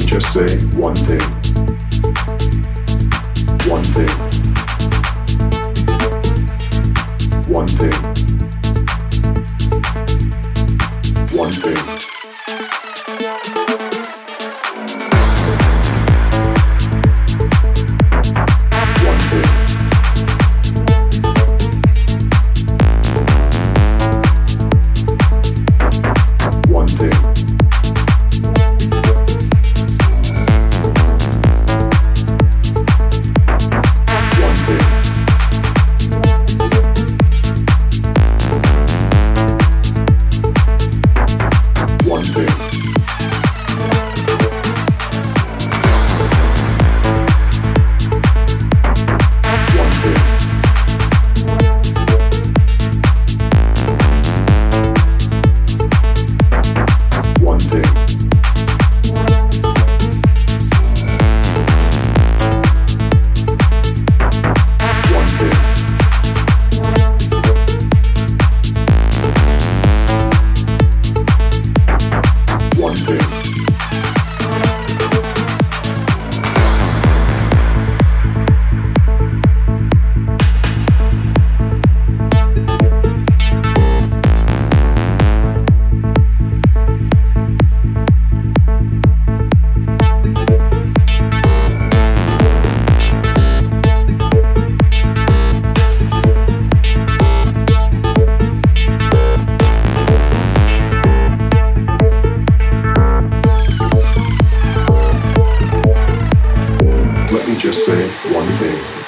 Me just say one thing. One thing. One thing. say one thing.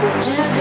我知。